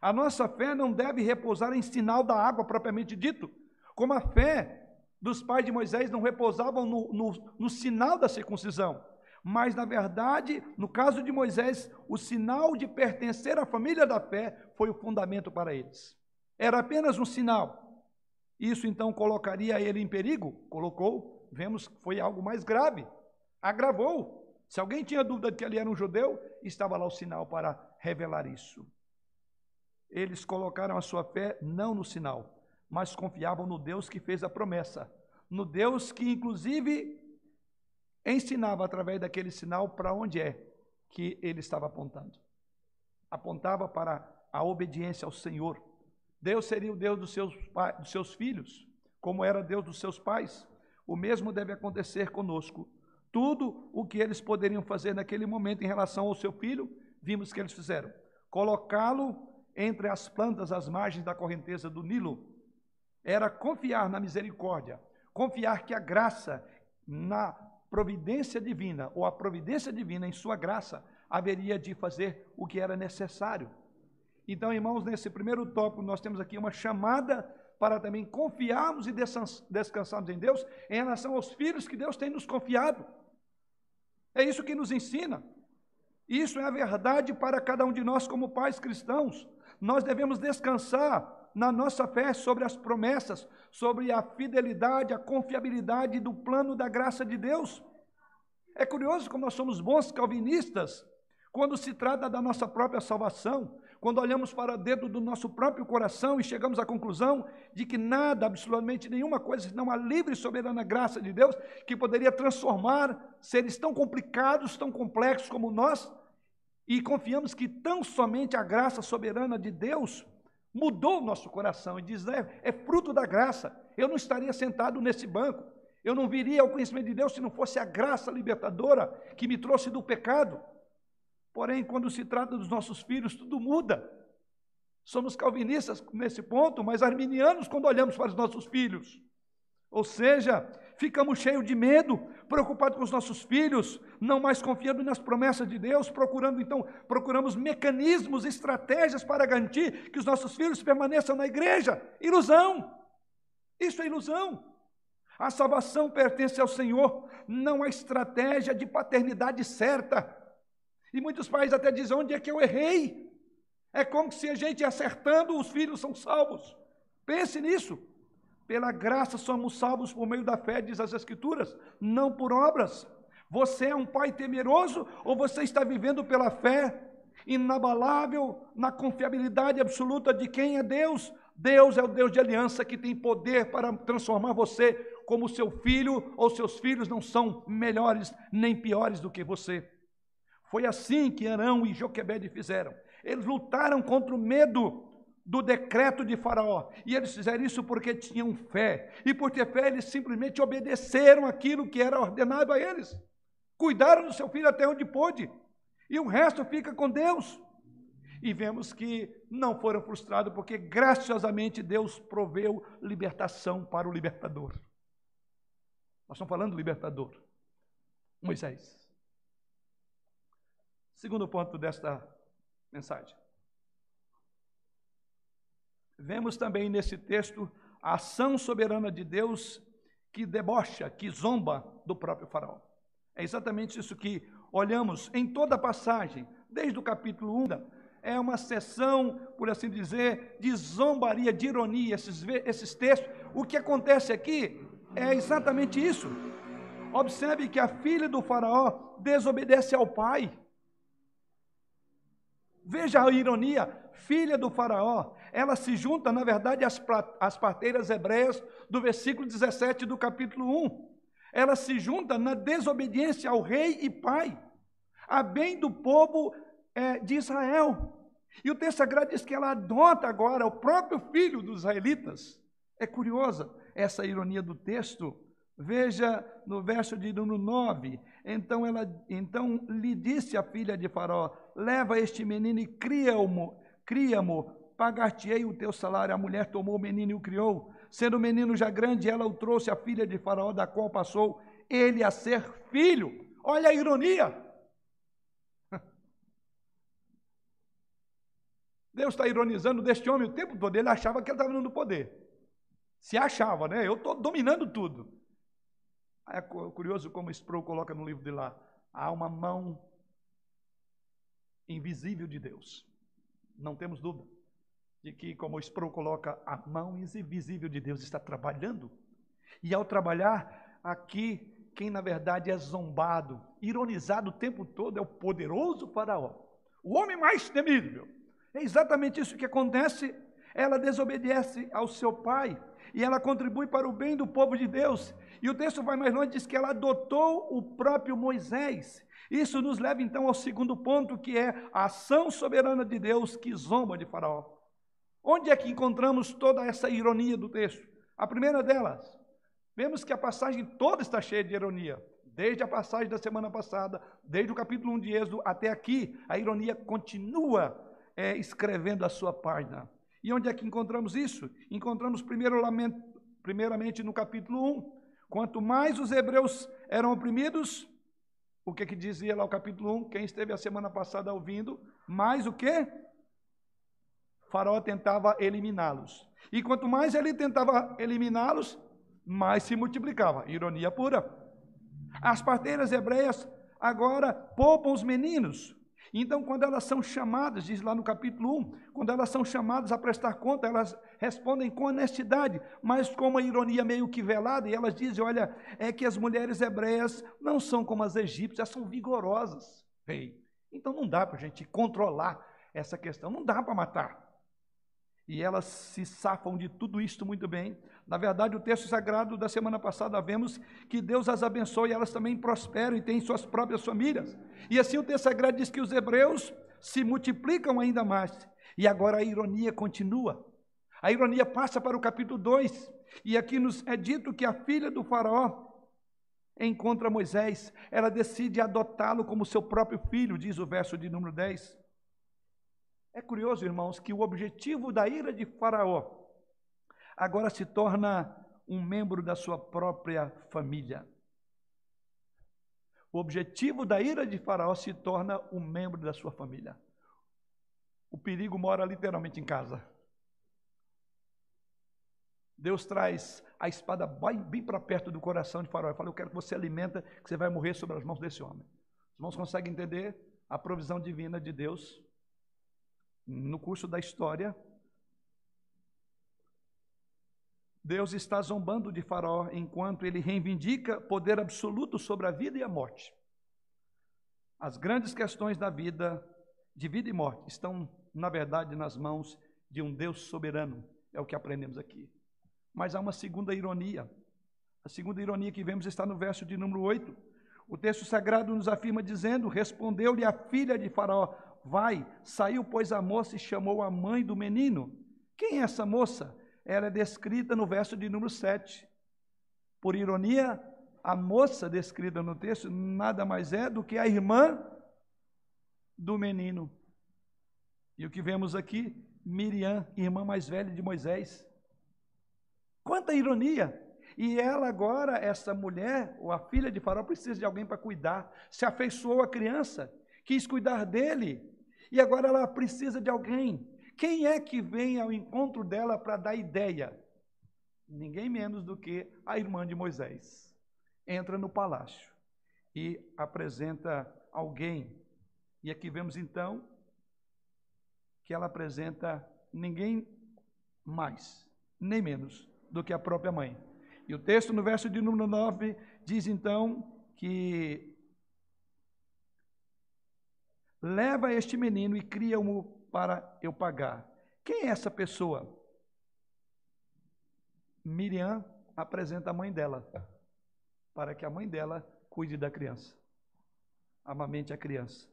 A nossa fé não deve repousar em sinal da água propriamente dito, como a fé dos pais de Moisés não repousavam no, no, no sinal da circuncisão, Mas, na verdade, no caso de Moisés, o sinal de pertencer à família da fé foi o fundamento para eles. Era apenas um sinal. Isso então colocaria ele em perigo? Colocou. Vemos que foi algo mais grave. Agravou. Se alguém tinha dúvida de que ele era um judeu, estava lá o sinal para revelar isso. Eles colocaram a sua fé não no sinal, mas confiavam no Deus que fez a promessa, no Deus que, inclusive, ensinava através daquele sinal para onde é que ele estava apontando. Apontava para a obediência ao Senhor. Deus seria o Deus dos seus, dos seus filhos, como era Deus dos seus pais. O mesmo deve acontecer conosco. Tudo o que eles poderiam fazer naquele momento em relação ao seu filho, vimos que eles fizeram. Colocá-lo entre as plantas às margens da correnteza do Nilo. Era confiar na misericórdia, confiar que a graça na providência divina, ou a providência divina em sua graça, haveria de fazer o que era necessário. Então, irmãos, nesse primeiro tópico, nós temos aqui uma chamada para também confiarmos e descansarmos em Deus em relação aos filhos que Deus tem nos confiado. É isso que nos ensina. Isso é a verdade para cada um de nós como pais cristãos nós devemos descansar na nossa fé sobre as promessas, sobre a fidelidade, a confiabilidade do plano da graça de Deus. É curioso como nós somos bons calvinistas quando se trata da nossa própria salvação, quando olhamos para dentro do nosso próprio coração e chegamos à conclusão de que nada, absolutamente nenhuma coisa, senão a livre e soberana graça de Deus, que poderia transformar seres tão complicados, tão complexos como nós, e confiamos que tão somente a graça soberana de Deus mudou o nosso coração e diz: é, é fruto da graça. Eu não estaria sentado nesse banco, eu não viria ao conhecimento de Deus se não fosse a graça libertadora que me trouxe do pecado. Porém, quando se trata dos nossos filhos, tudo muda. Somos calvinistas nesse ponto, mas arminianos quando olhamos para os nossos filhos. Ou seja, ficamos cheios de medo, preocupados com os nossos filhos, não mais confiando nas promessas de Deus, procurando então, procuramos mecanismos, estratégias para garantir que os nossos filhos permaneçam na igreja. Ilusão! Isso é ilusão. A salvação pertence ao Senhor, não há estratégia de paternidade certa. E muitos pais até dizem: onde é que eu errei? É como se a gente acertando, os filhos são salvos. Pense nisso. Pela graça somos salvos por meio da fé, diz as Escrituras, não por obras. Você é um pai temeroso ou você está vivendo pela fé, inabalável, na confiabilidade absoluta de quem é Deus? Deus é o Deus de aliança que tem poder para transformar você como seu filho, ou seus filhos não são melhores nem piores do que você. Foi assim que Arão e Joquebede fizeram. Eles lutaram contra o medo do decreto de Faraó. E eles fizeram isso porque tinham fé. E por ter fé, eles simplesmente obedeceram aquilo que era ordenado a eles. Cuidaram do seu filho até onde pôde. E o resto fica com Deus. E vemos que não foram frustrados, porque graciosamente Deus proveu libertação para o libertador. Nós estamos falando do libertador, Moisés. Segundo ponto desta mensagem. Vemos também nesse texto a ação soberana de Deus que debocha, que zomba do próprio Faraó. É exatamente isso que olhamos em toda a passagem, desde o capítulo 1. É uma sessão, por assim dizer, de zombaria, de ironia, esses, esses textos. O que acontece aqui é exatamente isso. Observe que a filha do Faraó desobedece ao pai. Veja a ironia, filha do Faraó, ela se junta, na verdade, às, às parteiras hebreias do versículo 17 do capítulo 1. Ela se junta na desobediência ao rei e pai, a bem do povo é, de Israel. E o texto sagrado diz que ela adota agora o próprio filho dos israelitas. É curiosa essa ironia do texto. Veja no verso de número 9. Então, ela, então lhe disse a filha de Faraó: Leva este menino e cria-mo, cria-mo, pagar-te-ei o teu salário. A mulher tomou o menino e o criou. Sendo o menino já grande, ela o trouxe à filha de Faraó, da qual passou ele a ser filho. Olha a ironia. Deus está ironizando deste homem o tempo todo. Ele achava que ele estava no poder. Se achava, né? Eu estou dominando tudo. É curioso como Sproul coloca no livro de lá. há uma mão invisível de Deus. Não temos dúvida de que, como Sproul coloca, a mão invisível de Deus está trabalhando. E ao trabalhar, aqui, quem na verdade é zombado, ironizado o tempo todo é o poderoso Faraó, o homem mais temível. É exatamente isso que acontece. Ela desobedece ao seu pai e ela contribui para o bem do povo de Deus. E o texto vai mais longe, diz que ela adotou o próprio Moisés. Isso nos leva então ao segundo ponto, que é a ação soberana de Deus que zomba de Faraó. Onde é que encontramos toda essa ironia do texto? A primeira delas, vemos que a passagem toda está cheia de ironia. Desde a passagem da semana passada, desde o capítulo 1 de Êxodo até aqui, a ironia continua é, escrevendo a sua página. E onde é que encontramos isso? Encontramos primeiro, primeiramente no capítulo 1. Quanto mais os hebreus eram oprimidos, o que, que dizia lá o capítulo 1? Quem esteve a semana passada ouvindo, mais o que? Faraó tentava eliminá-los. E quanto mais ele tentava eliminá-los, mais se multiplicava. Ironia pura. As parteiras hebreias agora poupam os meninos, então, quando elas são chamadas, diz lá no capítulo 1, quando elas são chamadas a prestar conta, elas respondem com honestidade, mas com uma ironia meio que velada, e elas dizem: olha, é que as mulheres hebreias não são como as egípcias, são vigorosas, rei. Então não dá para a gente controlar essa questão, não dá para matar. E elas se safam de tudo isto muito bem. Na verdade, o texto sagrado da semana passada vemos que Deus as abençoe e elas também prosperam e têm suas próprias famílias. E assim o texto sagrado diz que os hebreus se multiplicam ainda mais. E agora a ironia continua. A ironia passa para o capítulo 2, e aqui nos é dito que a filha do faraó encontra Moisés, ela decide adotá-lo como seu próprio filho, diz o verso de número 10. É curioso, irmãos, que o objetivo da ira de Faraó agora se torna um membro da sua própria família. O objetivo da ira de Faraó se torna um membro da sua família. O perigo mora literalmente em casa. Deus traz a espada bem para perto do coração de Faraó e fala: Eu quero que você alimenta, que você vai morrer sobre as mãos desse homem. Os irmãos conseguem entender a provisão divina de Deus no curso da história, Deus está zombando de Faraó enquanto ele reivindica poder absoluto sobre a vida e a morte. As grandes questões da vida, de vida e morte, estão, na verdade, nas mãos de um Deus soberano. É o que aprendemos aqui. Mas há uma segunda ironia. A segunda ironia que vemos está no verso de número 8. O texto sagrado nos afirma dizendo: Respondeu-lhe a filha de Faraó: Vai, saiu, pois, a moça e chamou a mãe do menino. Quem é essa moça? Ela é descrita no verso de número 7. Por ironia, a moça descrita no texto nada mais é do que a irmã do menino. E o que vemos aqui? Miriam, irmã mais velha de Moisés. Quanta ironia! E ela agora, essa mulher, ou a filha de Faraó, precisa de alguém para cuidar. Se afeiçoou a criança, quis cuidar dele, e agora ela precisa de alguém. Quem é que vem ao encontro dela para dar ideia? Ninguém menos do que a irmã de Moisés. Entra no palácio e apresenta alguém. E aqui vemos então que ela apresenta ninguém mais, nem menos do que a própria mãe. E o texto no verso de número 9 diz então que Leva este menino e cria-o para eu pagar. Quem é essa pessoa? Miriam apresenta a mãe dela, para que a mãe dela cuide da criança, amamente a criança.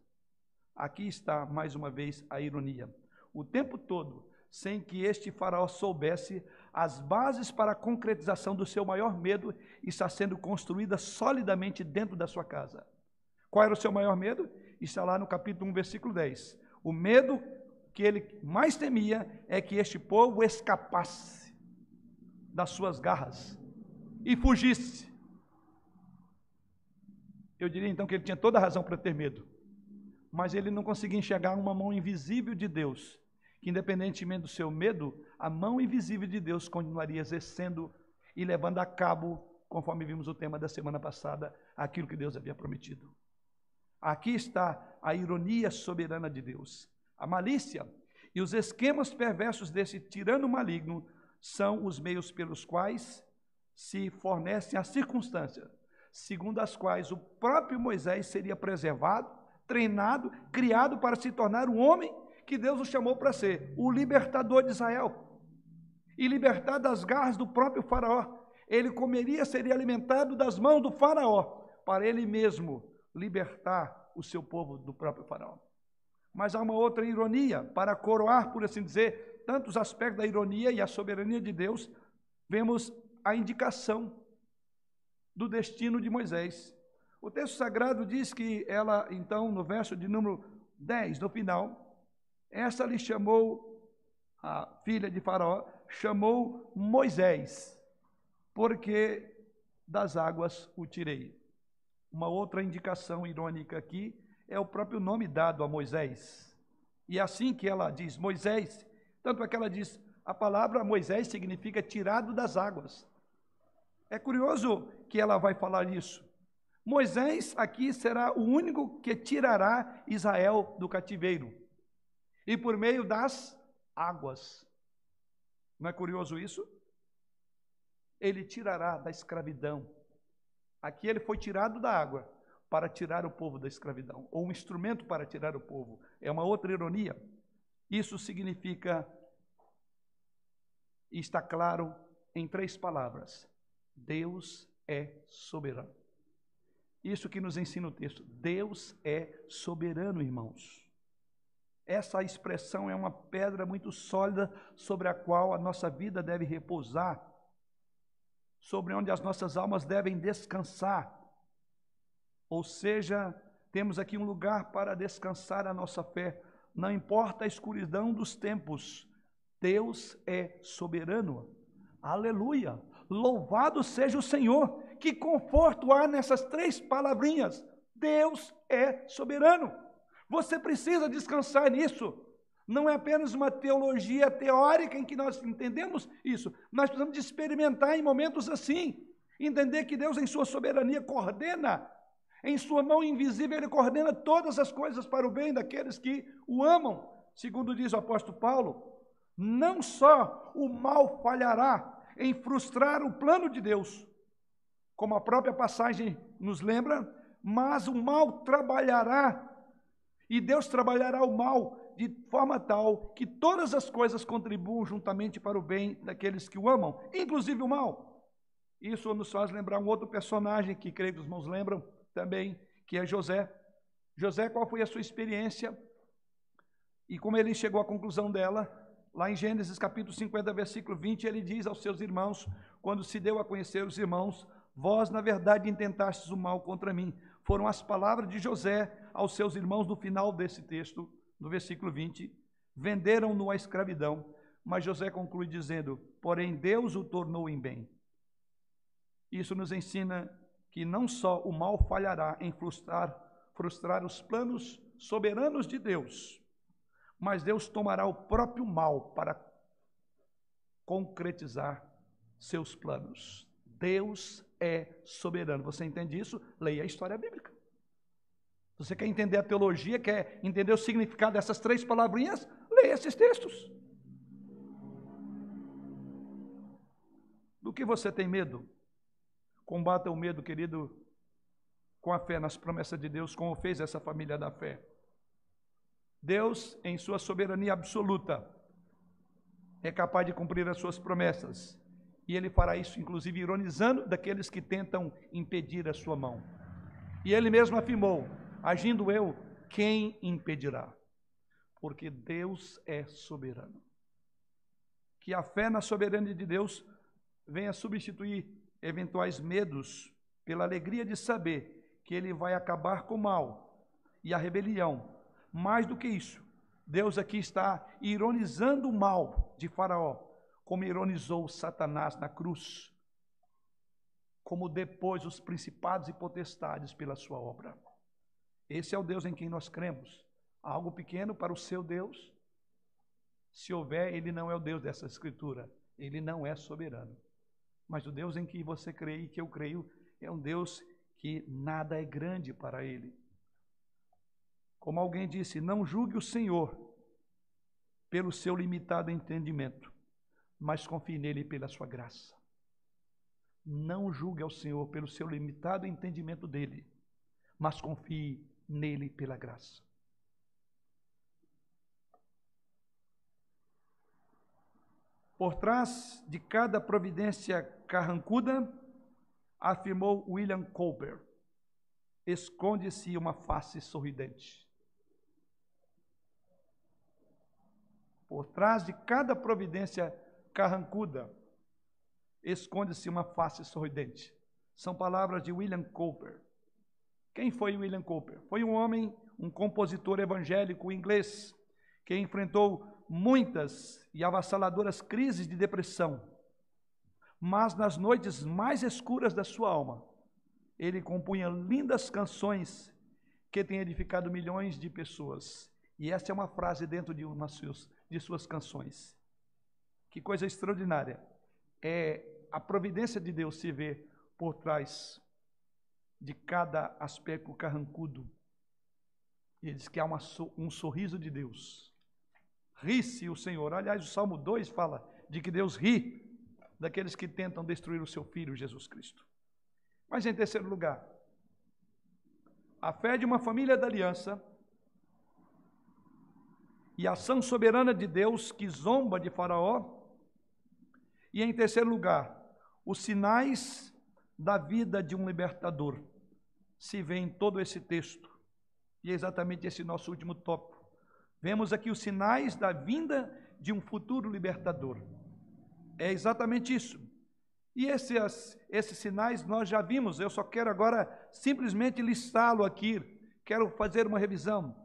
Aqui está, mais uma vez, a ironia. O tempo todo, sem que este faraó soubesse, as bases para a concretização do seu maior medo está sendo construída solidamente dentro da sua casa. Qual era o seu maior medo? Está lá no capítulo 1, versículo 10. O medo que ele mais temia é que este povo escapasse das suas garras e fugisse. Eu diria então que ele tinha toda a razão para ter medo, mas ele não conseguia enxergar uma mão invisível de Deus, que independentemente do seu medo, a mão invisível de Deus continuaria exercendo e levando a cabo, conforme vimos o tema da semana passada, aquilo que Deus havia prometido. Aqui está a ironia soberana de Deus. A malícia e os esquemas perversos desse tirano maligno são os meios pelos quais se fornecem as circunstâncias, segundo as quais o próprio Moisés seria preservado, treinado, criado para se tornar o homem que Deus o chamou para ser, o libertador de Israel. E libertar das garras do próprio Faraó. Ele comeria, seria alimentado das mãos do Faraó, para ele mesmo libertar o seu povo do próprio Faraó. Mas há uma outra ironia, para coroar, por assim dizer, tantos aspectos da ironia e a soberania de Deus, vemos a indicação do destino de Moisés. O texto sagrado diz que ela, então, no verso de número 10, no final, essa lhe chamou, a filha de Faraó, chamou Moisés, porque das águas o tirei. Uma outra indicação irônica aqui é o próprio nome dado a Moisés. E é assim que ela diz Moisés, tanto é que ela diz, a palavra Moisés significa tirado das águas. É curioso que ela vai falar isso. Moisés aqui será o único que tirará Israel do cativeiro. E por meio das águas. Não é curioso isso? Ele tirará da escravidão. Aqui ele foi tirado da água para tirar o povo da escravidão, ou um instrumento para tirar o povo. É uma outra ironia. Isso significa, e está claro em três palavras: Deus é soberano. Isso que nos ensina o texto. Deus é soberano, irmãos. Essa expressão é uma pedra muito sólida sobre a qual a nossa vida deve repousar, sobre onde as nossas almas devem descansar. Ou seja, temos aqui um lugar para descansar a nossa fé. Não importa a escuridão dos tempos, Deus é soberano. Aleluia! Louvado seja o Senhor. Que conforto há nessas três palavrinhas. Deus é soberano. Você precisa descansar nisso. Não é apenas uma teologia teórica em que nós entendemos isso. Nós precisamos de experimentar em momentos assim. Entender que Deus, em sua soberania, coordena em sua mão invisível, ele coordena todas as coisas para o bem daqueles que o amam. Segundo diz o apóstolo Paulo, não só o mal falhará em frustrar o plano de Deus, como a própria passagem nos lembra, mas o mal trabalhará, e Deus trabalhará o mal de forma tal que todas as coisas contribuam juntamente para o bem daqueles que o amam, inclusive o mal. Isso nos faz lembrar um outro personagem que creio que os irmãos lembram, também, que é José. José, qual foi a sua experiência e como ele chegou à conclusão dela? Lá em Gênesis capítulo 50, versículo 20, ele diz aos seus irmãos, quando se deu a conhecer os irmãos, vós na verdade intentastes o mal contra mim. Foram as palavras de José aos seus irmãos no final desse texto, no versículo 20. Venderam-no à escravidão, mas José conclui dizendo: Porém Deus o tornou em bem. Isso nos ensina que não só o mal falhará em frustrar, frustrar os planos soberanos de Deus, mas Deus tomará o próprio mal para concretizar seus planos. Deus é soberano. Você entende isso? Leia a história bíblica. Você quer entender a teologia, quer entender o significado dessas três palavrinhas? Leia esses textos. Do que você tem medo? Combata o medo, querido, com a fé nas promessas de Deus, como fez essa família da fé. Deus, em sua soberania absoluta, é capaz de cumprir as suas promessas. E ele fará isso, inclusive, ironizando daqueles que tentam impedir a sua mão. E ele mesmo afirmou: agindo eu, quem impedirá? Porque Deus é soberano. Que a fé na soberania de Deus venha substituir eventuais medos pela alegria de saber que ele vai acabar com o mal e a rebelião. Mais do que isso, Deus aqui está ironizando o mal de Faraó, como ironizou Satanás na cruz, como depois os principados e potestades pela sua obra. Esse é o Deus em quem nós cremos. Algo pequeno para o seu Deus. Se houver, ele não é o Deus dessa escritura. Ele não é soberano. Mas o Deus em que você crê e que eu creio é um Deus que nada é grande para ele. Como alguém disse, não julgue o Senhor pelo seu limitado entendimento, mas confie nele pela sua graça. Não julgue ao Senhor pelo seu limitado entendimento dele, mas confie nele pela graça. Por trás de cada providência carrancuda, afirmou William Colbert, esconde-se uma face sorridente. Por trás de cada providência carrancuda, esconde-se uma face sorridente. São palavras de William Cooper. Quem foi William Cooper? Foi um homem, um compositor evangélico inglês, que enfrentou muitas e avassaladoras crises de depressão. Mas nas noites mais escuras da sua alma, ele compunha lindas canções que têm edificado milhões de pessoas. E essa é uma frase dentro de uma de suas canções. Que coisa extraordinária. É a providência de Deus se vê por trás de cada aspecto carrancudo. Ele diz que há uma, um sorriso de Deus. Ri-se o Senhor. Aliás, o Salmo 2 fala de que Deus ri daqueles que tentam destruir o seu filho, Jesus Cristo. Mas em terceiro lugar, a fé de uma família da aliança e a ação soberana de Deus que zomba de Faraó. E em terceiro lugar, os sinais da vida de um libertador se vê em todo esse texto. E é exatamente esse nosso último tópico. Vemos aqui os sinais da vinda de um futuro libertador. É exatamente isso. E esses, esses sinais nós já vimos, eu só quero agora simplesmente listá-lo aqui. Quero fazer uma revisão.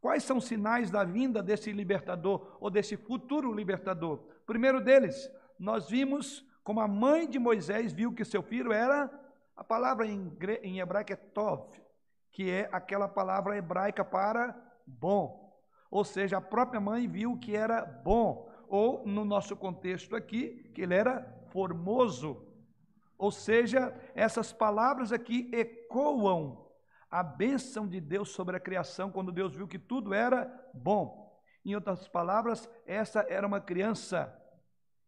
Quais são os sinais da vinda desse libertador ou desse futuro libertador? Primeiro deles, nós vimos como a mãe de Moisés viu que seu filho era, a palavra em, hebraico é tov, que é aquela palavra hebraica para bom. Ou seja, a própria mãe viu que era bom, ou no nosso contexto aqui, que ele era formoso. Ou seja, essas palavras aqui ecoam a bênção de Deus sobre a criação, quando Deus viu que tudo era bom. Em outras palavras, essa era uma criança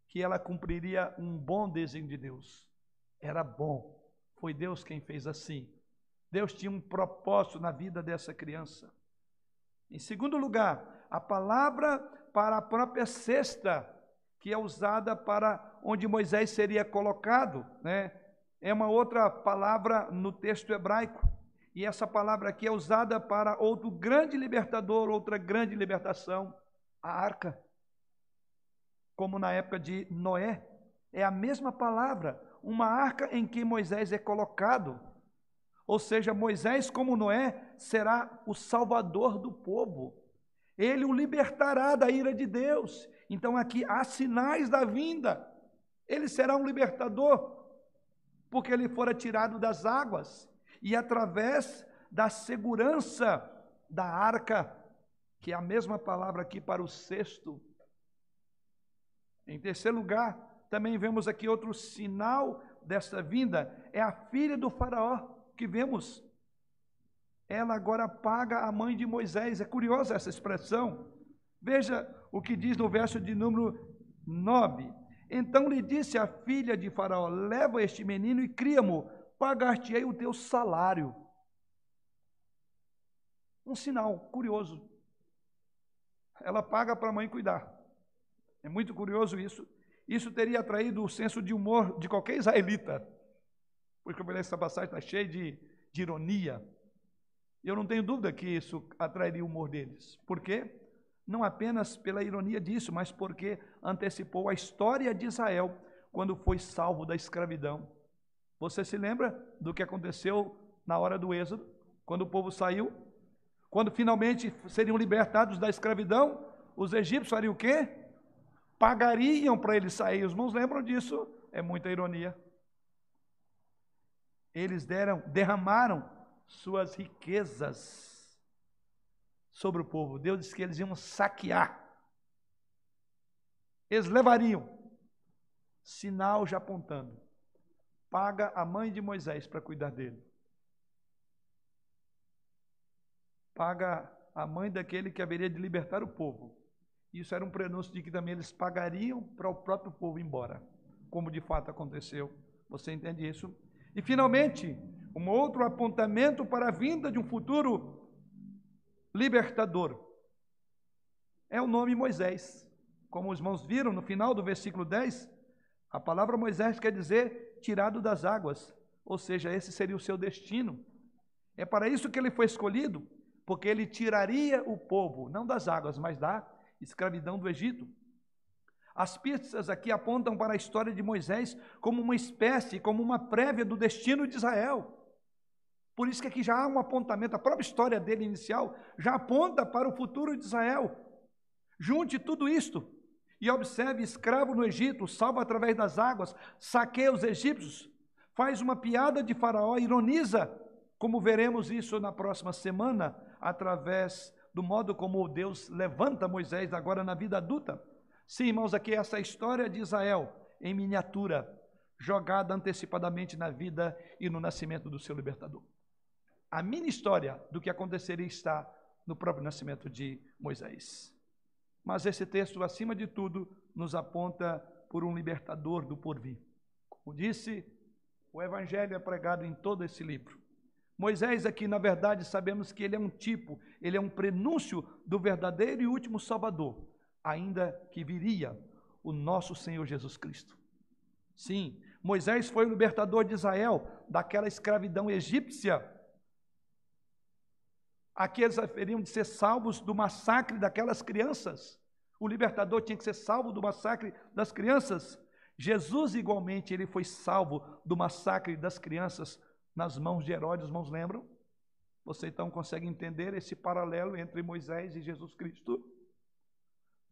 que ela cumpriria um bom desenho de Deus. Era bom. Foi Deus quem fez assim. Deus tinha um propósito na vida dessa criança. Em segundo lugar, a palavra para a própria cesta, que é usada para onde Moisés seria colocado, né? É uma outra palavra no texto hebraico. E essa palavra aqui é usada para outro grande libertador, outra grande libertação, a arca. Como na época de Noé, é a mesma palavra, uma arca em que Moisés é colocado. Ou seja, Moisés, como Noé, será o salvador do povo. Ele o libertará da ira de Deus. Então aqui há sinais da vinda. Ele será um libertador, porque ele fora tirado das águas e através da segurança da arca, que é a mesma palavra aqui para o sexto. Em terceiro lugar, também vemos aqui outro sinal dessa vinda, é a filha do faraó, que vemos. Ela agora paga a mãe de Moisés. É curiosa essa expressão. Veja o que diz no verso de número 9. Então lhe disse a filha de Faraó: Leva este menino e cria-mo, pagar-te-ei o teu salário. Um sinal curioso. Ela paga para a mãe cuidar. É muito curioso isso. Isso teria atraído o senso de humor de qualquer israelita. Porque essa passagem está cheia de, de ironia. Eu não tenho dúvida que isso atrairia o humor deles. Por quê? Não apenas pela ironia disso, mas porque antecipou a história de Israel quando foi salvo da escravidão. Você se lembra do que aconteceu na hora do Êxodo, quando o povo saiu? Quando finalmente seriam libertados da escravidão, os egípcios fariam o quê? Pagariam para eles sair. Os irmãos lembram disso? É muita ironia. Eles deram, derramaram suas riquezas sobre o povo. Deus disse que eles iam saquear. Eles levariam. Sinal já apontando paga a mãe de Moisés para cuidar dele. Paga a mãe daquele que haveria de libertar o povo. Isso era um prenúncio de que também eles pagariam para o próprio povo ir embora, como de fato aconteceu. Você entende isso? E finalmente, um outro apontamento para a vinda de um futuro libertador. É o nome Moisés. Como os irmãos viram no final do versículo 10, a palavra Moisés quer dizer tirado das águas, ou seja, esse seria o seu destino. É para isso que ele foi escolhido, porque ele tiraria o povo, não das águas, mas da escravidão do Egito. As pistas aqui apontam para a história de Moisés como uma espécie, como uma prévia do destino de Israel. Por isso que aqui já há um apontamento, a própria história dele inicial já aponta para o futuro de Israel. Junte tudo isto e observe escravo no Egito, salvo através das águas, saqueia os egípcios, faz uma piada de Faraó, ironiza, como veremos isso na próxima semana, através do modo como Deus levanta Moisés agora na vida adulta. Sim, irmãos, aqui essa história de Israel em miniatura, jogada antecipadamente na vida e no nascimento do seu libertador. A mini história do que aconteceria está no próprio nascimento de Moisés. Mas esse texto, acima de tudo, nos aponta por um libertador do porvir. Como disse, o evangelho é pregado em todo esse livro. Moisés aqui, na verdade, sabemos que ele é um tipo, ele é um prenúncio do verdadeiro e último Salvador, ainda que viria o nosso Senhor Jesus Cristo. Sim, Moisés foi o libertador de Israel daquela escravidão egípcia Aqueles haveriam de ser salvos do massacre daquelas crianças. O libertador tinha que ser salvo do massacre das crianças. Jesus, igualmente, ele foi salvo do massacre das crianças nas mãos de Herodes, mãos lembram? Você então consegue entender esse paralelo entre Moisés e Jesus Cristo?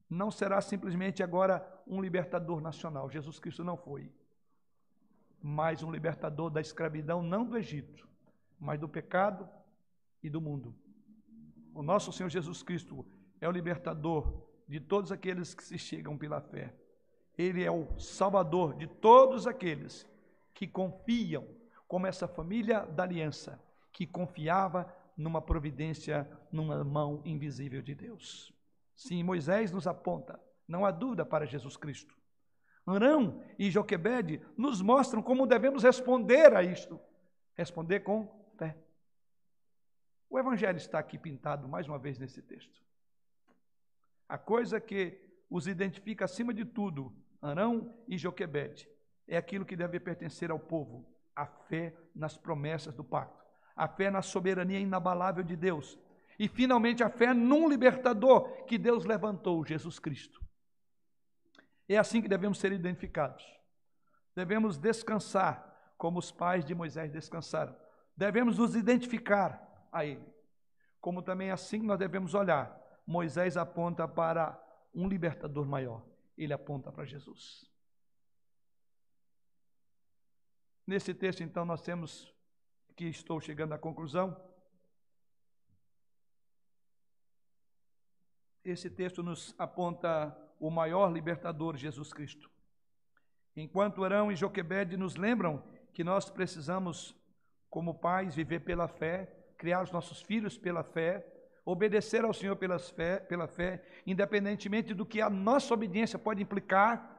Não será simplesmente agora um libertador nacional. Jesus Cristo não foi. Mas um libertador da escravidão, não do Egito, mas do pecado e do mundo. O nosso Senhor Jesus Cristo é o libertador de todos aqueles que se chegam pela fé. Ele é o salvador de todos aqueles que confiam, como essa família da aliança, que confiava numa providência, numa mão invisível de Deus. Sim, Moisés nos aponta, não há dúvida para Jesus Cristo. Arão e Joquebede nos mostram como devemos responder a isto. Responder com fé. O Evangelho está aqui pintado mais uma vez nesse texto. A coisa que os identifica acima de tudo, Arão e Joquebede, é aquilo que deve pertencer ao povo: a fé nas promessas do pacto, a fé na soberania inabalável de Deus e, finalmente, a fé num libertador que Deus levantou, Jesus Cristo. É assim que devemos ser identificados. Devemos descansar como os pais de Moisés descansaram. Devemos nos identificar a Ele. Como também assim nós devemos olhar. Moisés aponta para um libertador maior. Ele aponta para Jesus. Nesse texto, então, nós temos que estou chegando à conclusão. Esse texto nos aponta o maior libertador, Jesus Cristo. Enquanto Arão e Joquebede nos lembram que nós precisamos, como pais, viver pela fé, criar os nossos filhos pela fé, obedecer ao Senhor pela fé, pela fé, independentemente do que a nossa obediência pode implicar,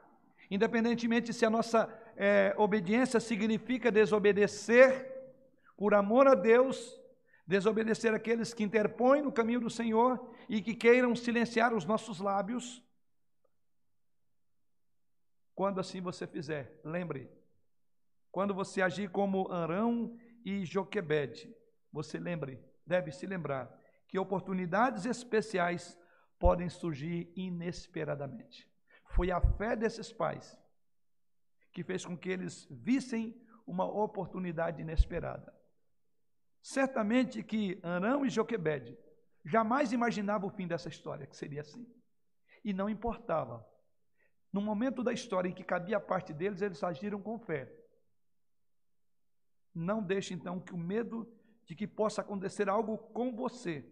independentemente se a nossa é, obediência significa desobedecer por amor a Deus, desobedecer aqueles que interpõem no caminho do Senhor e que queiram silenciar os nossos lábios. Quando assim você fizer, lembre, quando você agir como Arão e Joquebede, você lembre, deve se lembrar, que oportunidades especiais podem surgir inesperadamente. Foi a fé desses pais que fez com que eles vissem uma oportunidade inesperada. Certamente que Arão e Joquebede jamais imaginavam o fim dessa história, que seria assim. E não importava. No momento da história em que cabia a parte deles, eles agiram com fé. Não deixe então que o medo de que possa acontecer algo com você,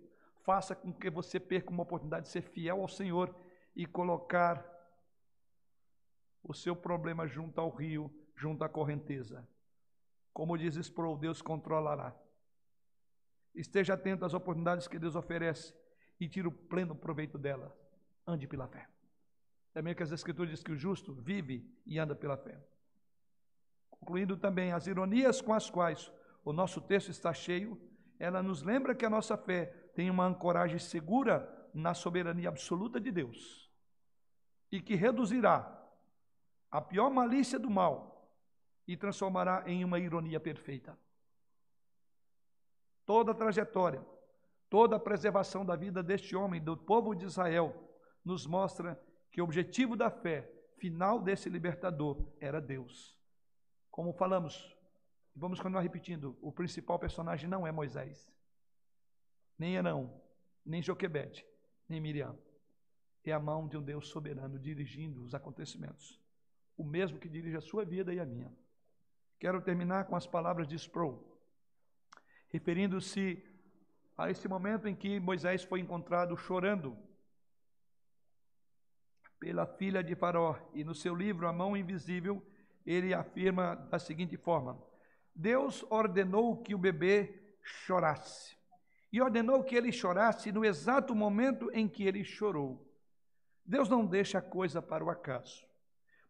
faça com que você perca uma oportunidade de ser fiel ao Senhor e colocar o seu problema junto ao rio, junto à correnteza. Como diz Sproul, Deus controlará. Esteja atento às oportunidades que Deus oferece e tire o pleno proveito dela. Ande pela fé. Também que as Escrituras diz que o justo vive e anda pela fé. Concluindo também as ironias com as quais o nosso texto está cheio, ela nos lembra que a nossa fé tem uma ancoragem segura na soberania absoluta de Deus e que reduzirá a pior malícia do mal e transformará em uma ironia perfeita. Toda a trajetória, toda a preservação da vida deste homem, do povo de Israel, nos mostra que o objetivo da fé final desse libertador era Deus. Como falamos, vamos continuar repetindo, o principal personagem não é Moisés, nem Arão, nem Joquebede, nem Miriam. É a mão de um Deus soberano dirigindo os acontecimentos. O mesmo que dirige a sua vida e a minha. Quero terminar com as palavras de Sproul, referindo-se a esse momento em que Moisés foi encontrado chorando pela filha de Faraó. E no seu livro, A Mão Invisível, ele afirma da seguinte forma: Deus ordenou que o bebê chorasse. E ordenou que ele chorasse no exato momento em que ele chorou. Deus não deixa a coisa para o acaso.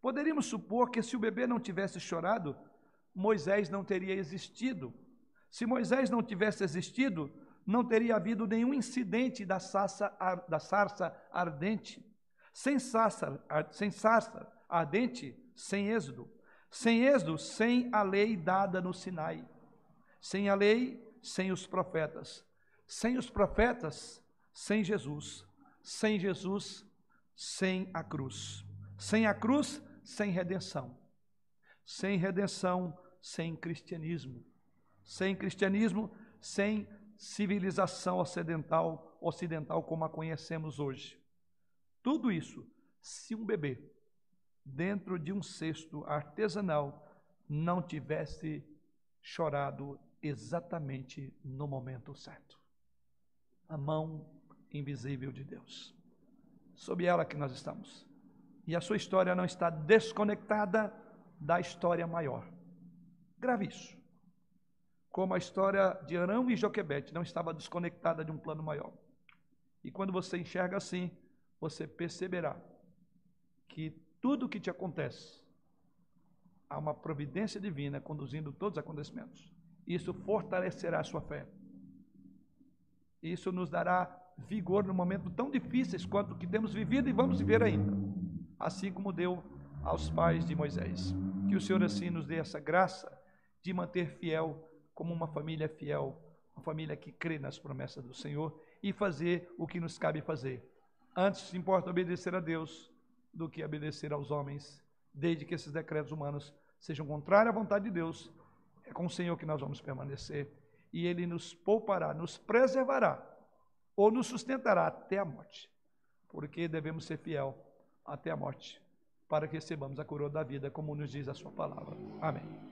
Poderíamos supor que se o bebê não tivesse chorado, Moisés não teria existido. Se Moisés não tivesse existido, não teria havido nenhum incidente da sarça, da sarça ardente. Sem sarça, sem sarça ardente, sem êxodo. Sem êxodo, sem a lei dada no Sinai. Sem a lei, sem os profetas. Sem os profetas, sem Jesus. Sem Jesus, sem a cruz. Sem a cruz, sem redenção. Sem redenção, sem cristianismo. Sem cristianismo, sem civilização ocidental, ocidental como a conhecemos hoje. Tudo isso, se um bebê dentro de um cesto artesanal não tivesse chorado exatamente no momento certo. A mão invisível de Deus. Sob ela que nós estamos. E a sua história não está desconectada da história maior. Grave isso. Como a história de Arão e Joquebete não estava desconectada de um plano maior. E quando você enxerga assim, você perceberá que tudo o que te acontece, há uma providência divina conduzindo todos os acontecimentos. Isso fortalecerá a sua fé. Isso nos dará vigor no momento tão difíceis quanto que temos vivido e vamos viver ainda, assim como deu aos pais de Moisés. Que o Senhor assim nos dê essa graça de manter fiel como uma família fiel, uma família que crê nas promessas do Senhor e fazer o que nos cabe fazer. Antes importa obedecer a Deus do que obedecer aos homens, desde que esses decretos humanos sejam contrários à vontade de Deus. É com o Senhor que nós vamos permanecer e Ele nos poupará, nos preservará ou nos sustentará até a morte, porque devemos ser fiel até a morte, para que recebamos a coroa da vida, como nos diz a Sua palavra. Amém.